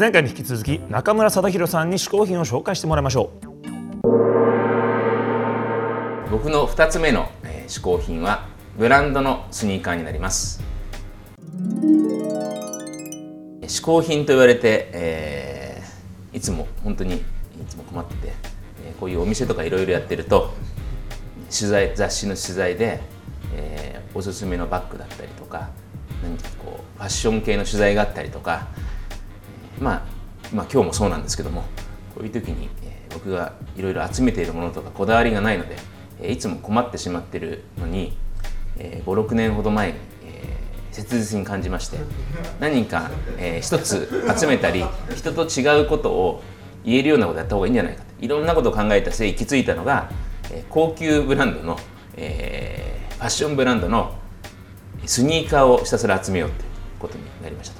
前回に引き続き中村貞弘さんに試行品を紹介してもらいましょう。僕の2つ目の、えー、試行品はブランドのスニーカーになります。試行品と言われて、えー、いつも本当にいつも困ってて、え、こういうお店とかいろいろやってると取材雑誌の取材で、えー、おすすめのバッグだったりとか何かこうファッション系の取材があったりとか、まあ、まあ今日もそうなんですけどもこういう時に、僕がいろいろ集めているものとかこだわりがないので、いつも困ってしまってるのに、えー、56年ほど前に、切実に感じまして何か、一つ集めたり人と違うことを言えるようなことやった方がいいんじゃないかといろんなことを考えた末行き着いたのが高級ブランドの、ファッションブランドのスニーカーをひたすら集めようということになりました。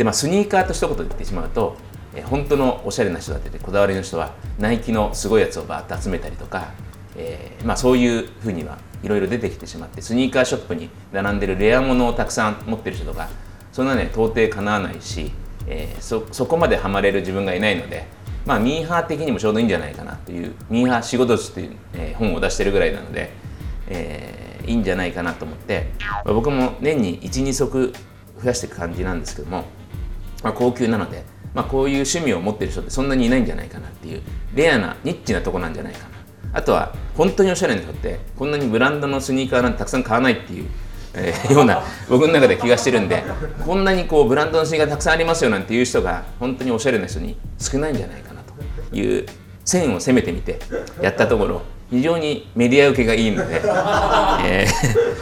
でまあスニーカーと一言で言ってしまうと、えー、本当のおしゃれな人だってこだわりの人はナイキのすごいやつをバーッと集めたりとか、えー、まあ、そういうふうにはいろいろ出てきてしまってスニーカーショップに並んでるレアものをたくさん持ってる人とかそんなね到底かなわないし、えー、そそこまでハマれる自分がいないのでまあ、ミーハー的にもちょうどいいんじゃないかなというミーハー仕事術という、えー、本を出してるぐらいなので、えー、いいんじゃないかなと思って、まあ、僕も年に12足増やしていく感じなんですけども、まあ、高級なので、まあ、こういう趣味を持ってる人ってそんなにいないんじゃないかなっていうレアなニッチなとこなんじゃないかなあとは本当におしゃれな人ってこんなにブランドのスニーカーなんてたくさん買わないっていうえー、ような僕の中で気がしてるんでこんなにこうブランドのスニーカーたくさんありますよなんていう人が本当におしゃれな人に少ないんじゃないかなという線を攻めてみてやったところ非常にメディア受けがいいので、え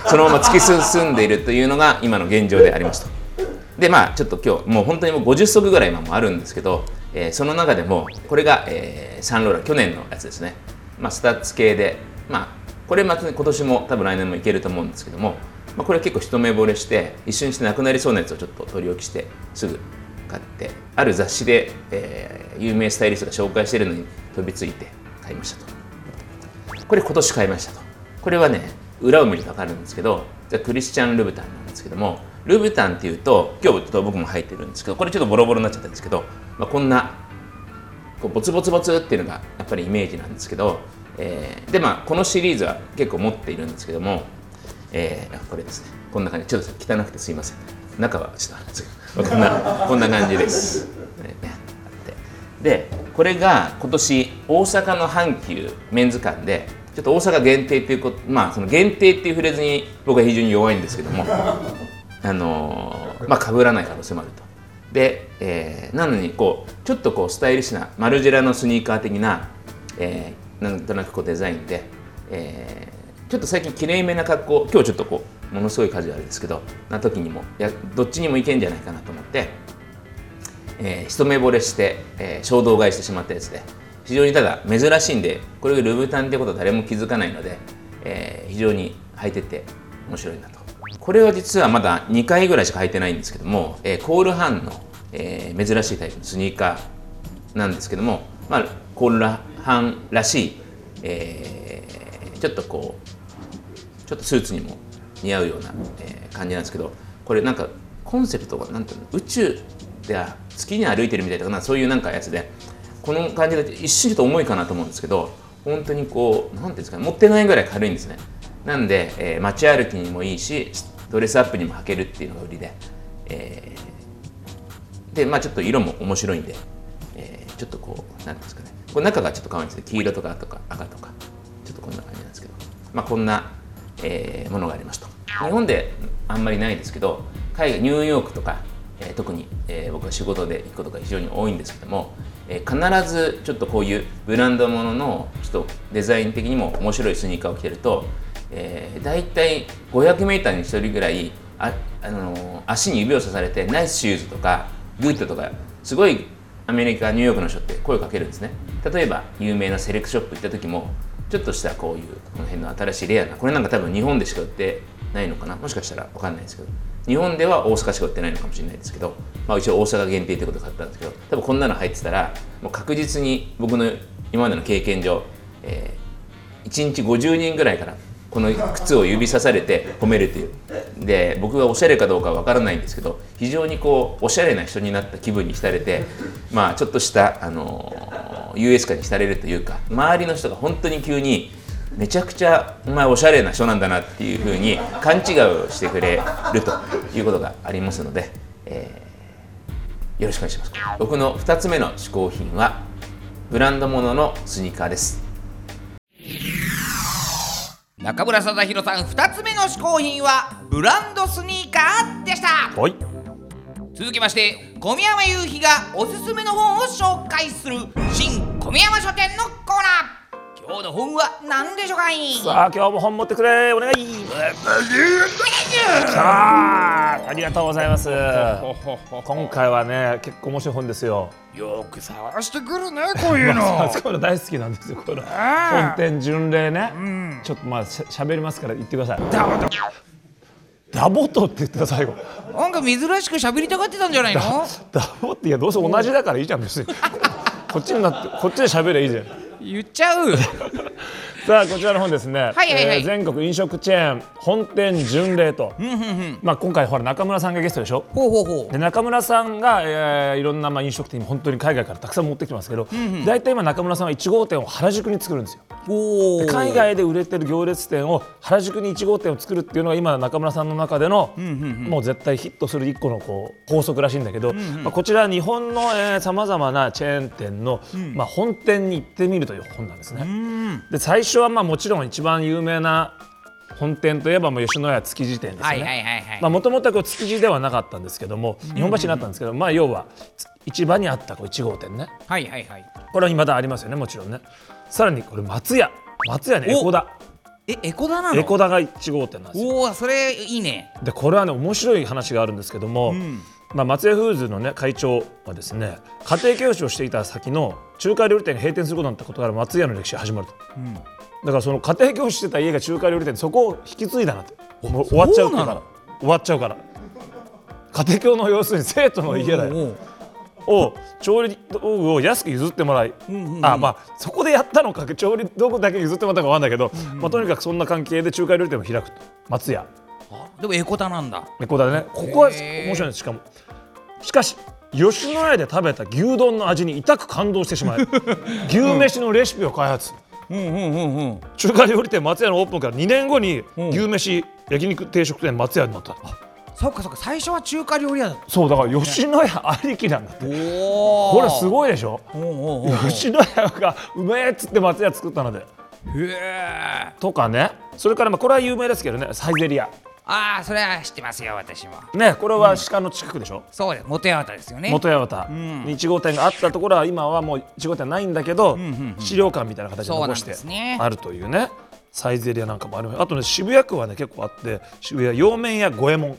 ー、そのまま突き進んでいるというのが今の現状でありますと。でまあちょっと今日もう本当にもう50足ぐらい今もあるんですけど、えー、その中でもこれが、えー、サンローラン去年のやつですね、まあ、スタッズ系でまあこれまた今年も多分来年もいけると思うんですけどもまあ、これ結構一目惚れして一瞬してなくなりそうなやつをちょっと取り置きしてすぐ買ってある雑誌で、えー、有名スタイリストが紹介してるのに飛びついて買いましたと。これ今年買いましたと。これはね裏を見ると分かるんですけどじゃクリスチャン・ルブタンなんですけどもルブタンっていうと今日ちょっと僕も入ってるんですけどこれちょっとボロボロになっちゃったんですけど、まあ、こんなこうボツボツボツっていうのがやっぱりイメージなんですけど、えー、でまあこのシリーズは結構持っているんですけどもえー、これですね。こんな感じ。ちょっと汚くてすいません。中はちょっとこんなこんな感じです、でこれが今年大阪の阪急メンズ館でちょっと大阪限定っていうことまあその限定っていうフレーズに僕は非常に弱いんですけどもあのー、まあ被らない可能性もあると。で、えー、なのにこうちょっとこうスタイリッシュなマルジェラのスニーカー的な、えー、なんとなくこうデザインで、えちょっと最近きれいめな格好今日ちょっとこうものすごいカジュアルですけどな時にもやどっちにもいけんじゃないかなと思って、えー、一目惚れして、えー、衝動買いしてしまったやつで非常にただ珍しいんでこれがルブタンってことは誰も気づかないので、えー、非常に履いてて面白いなと。これは実はまだ2回ぐらいしか履いてないんですけども、えー、コールハンの、えー、珍しいタイプのスニーカーなんですけども、まあ、コールハンらしい、えー、ちょっとこうちょっとスーツにも似合うような、えー、感じなんですけどこれなんかコンセプトがなんていうの？宇宙では月に歩いてるみたいなそういうなんかやつでこの感じが一瞬と重いかなと思うんですけど本当にこう何ていうんですかね？持ってないぐらい軽いんですね。なんで、えー、街歩きにもいいしドレスアップにも履けるっていうのが売りで、えー、でまあちょっと色も面白いんで、えー、ちょっとこう何ですかね。これ中がちょっと可愛いんですね黄色とかとか赤とかちょっとこんな感じなんですけど。まあこんなえー、ものがありますと日本であんまりないですけど海外ニューヨークとか、えー、特に、えー、僕は仕事で行くことが非常に多いんですけども、えー、必ずちょっとこういうブランドもののちょっとデザイン的にも面白いスニーカーを着てると、えー、大体 500m に1人ぐらいあ、あの、足に指をさされて nice shoes とか good とかすごいアメリカニューヨークの人って声をかけるんですね。例えば有名なセレクトショップ行った時もちょっとしたこういうこの辺の新しいレアなこれなんか多分日本でしか売ってないのかな？もしかしたら分かんないですけど。日本では大阪しか売ってないのかもしれないですけど、まあ、一応大阪限定ってことで買ったんですけど多分こんなの入ってたらもう確実に僕の今までの経験上、えー、1日50人ぐらいからこの靴を指さされて褒めるという。で僕がおしゃれかどうかわからないんですけど非常にこうおしゃれな人になった気分に浸れてまあちょっとしたあの優越感に浸れるというか周りの人が本当に急にめちゃくちゃお前おしゃれな人なんだなっていうふうに勘違いをしてくれるということがありますので、えーよろしくお願いします。僕の2つ目の嗜好品はブランド物のスニーカーです。中村貞弘さん2つ目の嗜好品はブランドスニーカーでした。はい。続きまして小宮山雄飛がおすすめの本を紹介する新小宮山書店のコーナー今日の本は何でしょうかい？さあ今日も本持ってくれ。お願い。さあありがとうございます。今回はね結構面白い本ですよ。よく探してくるねこういうまあの そういうの大好きなんですよこの。あ本店巡礼ね、ちょっとまあしゃべりますから言ってください。ダボダダボトって言ってた最後。ボなんか珍しく喋りたがってたんじゃないの？ダボっていやどうせ同じだからいいじゃん別に。こっちになってこっちで喋りゃいいじゃん言っちゃう。さあこちらの本ですね、はいはいはい。えー全国飲食チェーン本店巡礼と、まあ、今回ほら中村さんがゲストでしょ？ほうほうほう。で中村さんが、えーいろんなまあ飲食店に本当に海外からたくさん持ってきてますけど、大体今中村さんは1号店を原宿に作るんですよ。海外で売れてる行列店を原宿に1号店を作るっていうのが今中村さんの中での、もう絶対ヒットする一個のこう法則らしいんだけど、まあ、こちら日本のさまざまなチェーン店の、まあ、本店に行ってみるという本なんですね。で最初はまあもちろん一番有名な本店といえばもう吉野家築地店ですよね。はいはいはいはい。まあもともとはこう築地ではなかったんですけども、日本橋にあったんですけど、まあ要は市場にあったこう1号店ね。はいはいはい。これは未だありますよねもちろんね。さらにこれ松屋。松屋ねお。エコダえエコダなの？エコダが1号店なんですよ。おおそれいいね。でこれはね面白い話があるんですけども、まあ、松屋フーズのね会長はですね家庭教師をしていた先の中華料理店が閉店することになったことから松屋の歴史が始まると、だからその家庭教師してた家が中華料理店でそこを引き継いだなってもう終わっちゃうから。終わっちゃうから。家庭教の要するに生徒の家だよ。を調理道具を安く譲ってもらい、あまあそこでやったのか調理道具だけ譲ってもらったのかわかんないけど、まあ、とにかくそんな関係で中華料理店を開くと。松屋でもエコダなんだ。猫だね。ここは面白いんですしかもしかし吉野家で食べた牛丼の味に痛く感動してしまい 牛飯のレシピを開発。うん。うんうんうん中華料理店松屋のオープンから2年後にうん。牛飯焼肉定食店松屋になった。そっかそっか。最初は中華料理屋だった。そうだから吉野家ありきなんだって。おこれすごいでしょ。吉野家がうめえっつって松屋作ったので。へえ。とかね。それからまあこれは有名ですけどね。サイゼリアああそれは知ってますよ私も。ねこれは鹿の近くでしょ、そうです。元八幡ですよね。元八幡。に1号店があったところは今はもう1号店ないんだけど、資料館みたいな形でそうなん残してですねあるというね。サイゼリアなんかもある。あとね渋谷区はね結構あって渋谷洋麺屋五右衛門。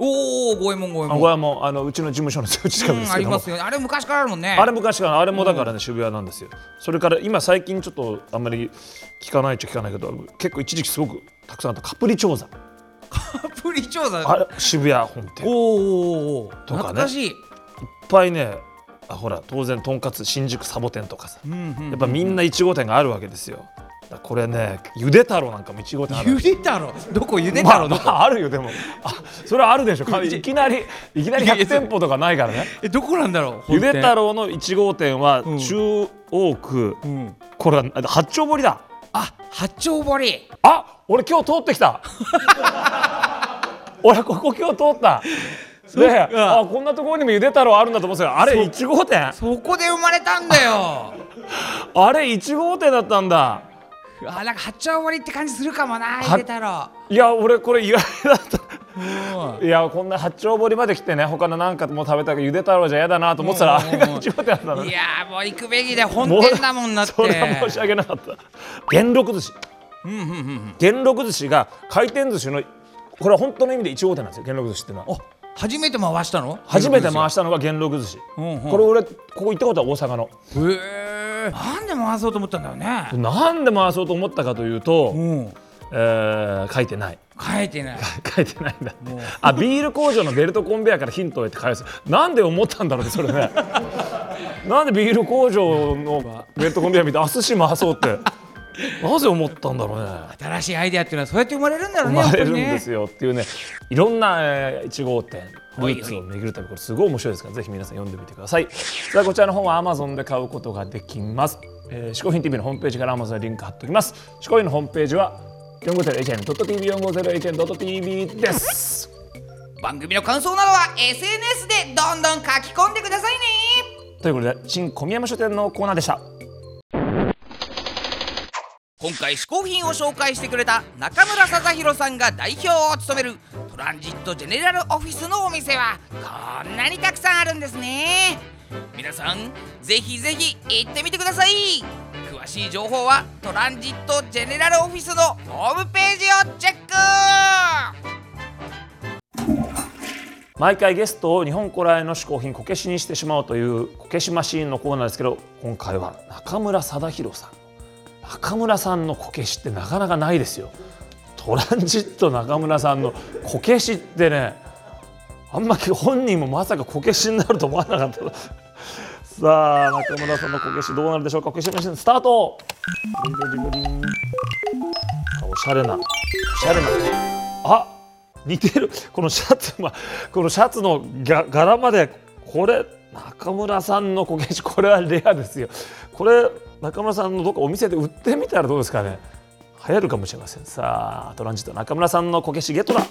おお五右衛門五右衛門。あ五右衛門。あのうちの事務所のすぐ近くでうんありすけども、ますよね。あれ昔からあるもんね。あれ昔からあれもだからね、渋谷なんですよ。それから今最近ちょっとあんまり聞かないっちゃ聞かないけど結構一時期すごくたくさんあったカプリチョーザアプリ調査。あれ渋谷本店。いっおーおーおー。とかね。懐かしい。ぱいねあほら当然とんかつ新宿サボテンとかさ、うんうんやっぱみんな1号店があるわけですよ。これねゆで太郎なんかも1号店あるゆで太郎？どこゆでまあ、太郎どこまあ、あるよでも。あそれはあるでしょ。かいきなりいきなり100店舗とかないからね。えどこなんだろう？ゆで太郎郎の1号店はん。中央区、うん。これはあ八丁堀だあ八丁堀。あ俺今日通ってきた。俺ここ今日通った。であこんなところにもゆで太郎あるんだと思ってたよ。あれ1号店？そこで生まれたんだよ。あれ1号店だったんだ。あなんか八丁堀って感じするかもなゆで太郎。いや俺これ意外だった。うんい。やこんな八丁堀まで来てね他のなんかも食べたけどゆで太郎じゃ嫌だなと思ってたらあうんれが1号店だったの。いやーもう行くべきで本店だもんなって。それは申し訳なかった。元禄寿。司元禄寿司が回転寿司のこれは本当の意味で1号店なんですよ元禄寿司っていうのは。あ初めて回したの？初めて回したのが元禄寿司うんうん。これ俺ここ行ったことは大阪の。へえなんで回そうと思ったんだよね。なんで回そうと思ったかというと、うんえー書いてない。書いてない。書いてないんだ。あビール工場のベルトコンベヤーからヒントを得て返す。なんで思ったんだろうねそれね。なんでビール工場のベルトコンベヤー見てあ寿司回そうって。なぜ思ったんだろうね。新しいアイデアっていうのはそうやって生まれるんだろう生ね。まれるんですよっていうねいろんな、えー、1号店ルはい。ーツを巡る旅これすごい面白いですからぜひ皆さん読んでみてください。さあこちらの本は Amazon で買うことができます。えー、嗜好品 TV のホームページから Amazon でリンク貼っておきます。嗜好品のホームページは 450hn.tv450hn.tv です。番組の感想などは SNS でどんどん書き込んでくださいね。ということで新小宮山書店のコーナーでした。今回嗜好品を紹介してくれた中村貞弘さんが代表を務めるトランジットジェネラルオフィスのお店はこんなにたくさんあるんですね。皆さんぜひぜひ行ってみてください。詳しい情報はトランジットジェネラルオフィスのホームページをチェック。毎回ゲストを日本古来の嗜好品こけしにしてしまおうというこけしマシーンのコーナーですけど今回は中村貞弘さん。中村さんのこけしってなかなかないですよ。トランジット中村さんのこけしってねあんまり本人もまさかこけしになると思わなかった。さあ中村さんのこけしどうなるでしょうか？こけしマシーンスタート。おしゃれなおしゃれな。あ似てる。このシャツ、ま、このシャツのが柄までこれ中村さんのこけしこれはレアですよ。これ中村さんのどっかお店で売ってみたらどうですかね？流行るかもしれません。さあトランジット中村さんのこけしゲットだ。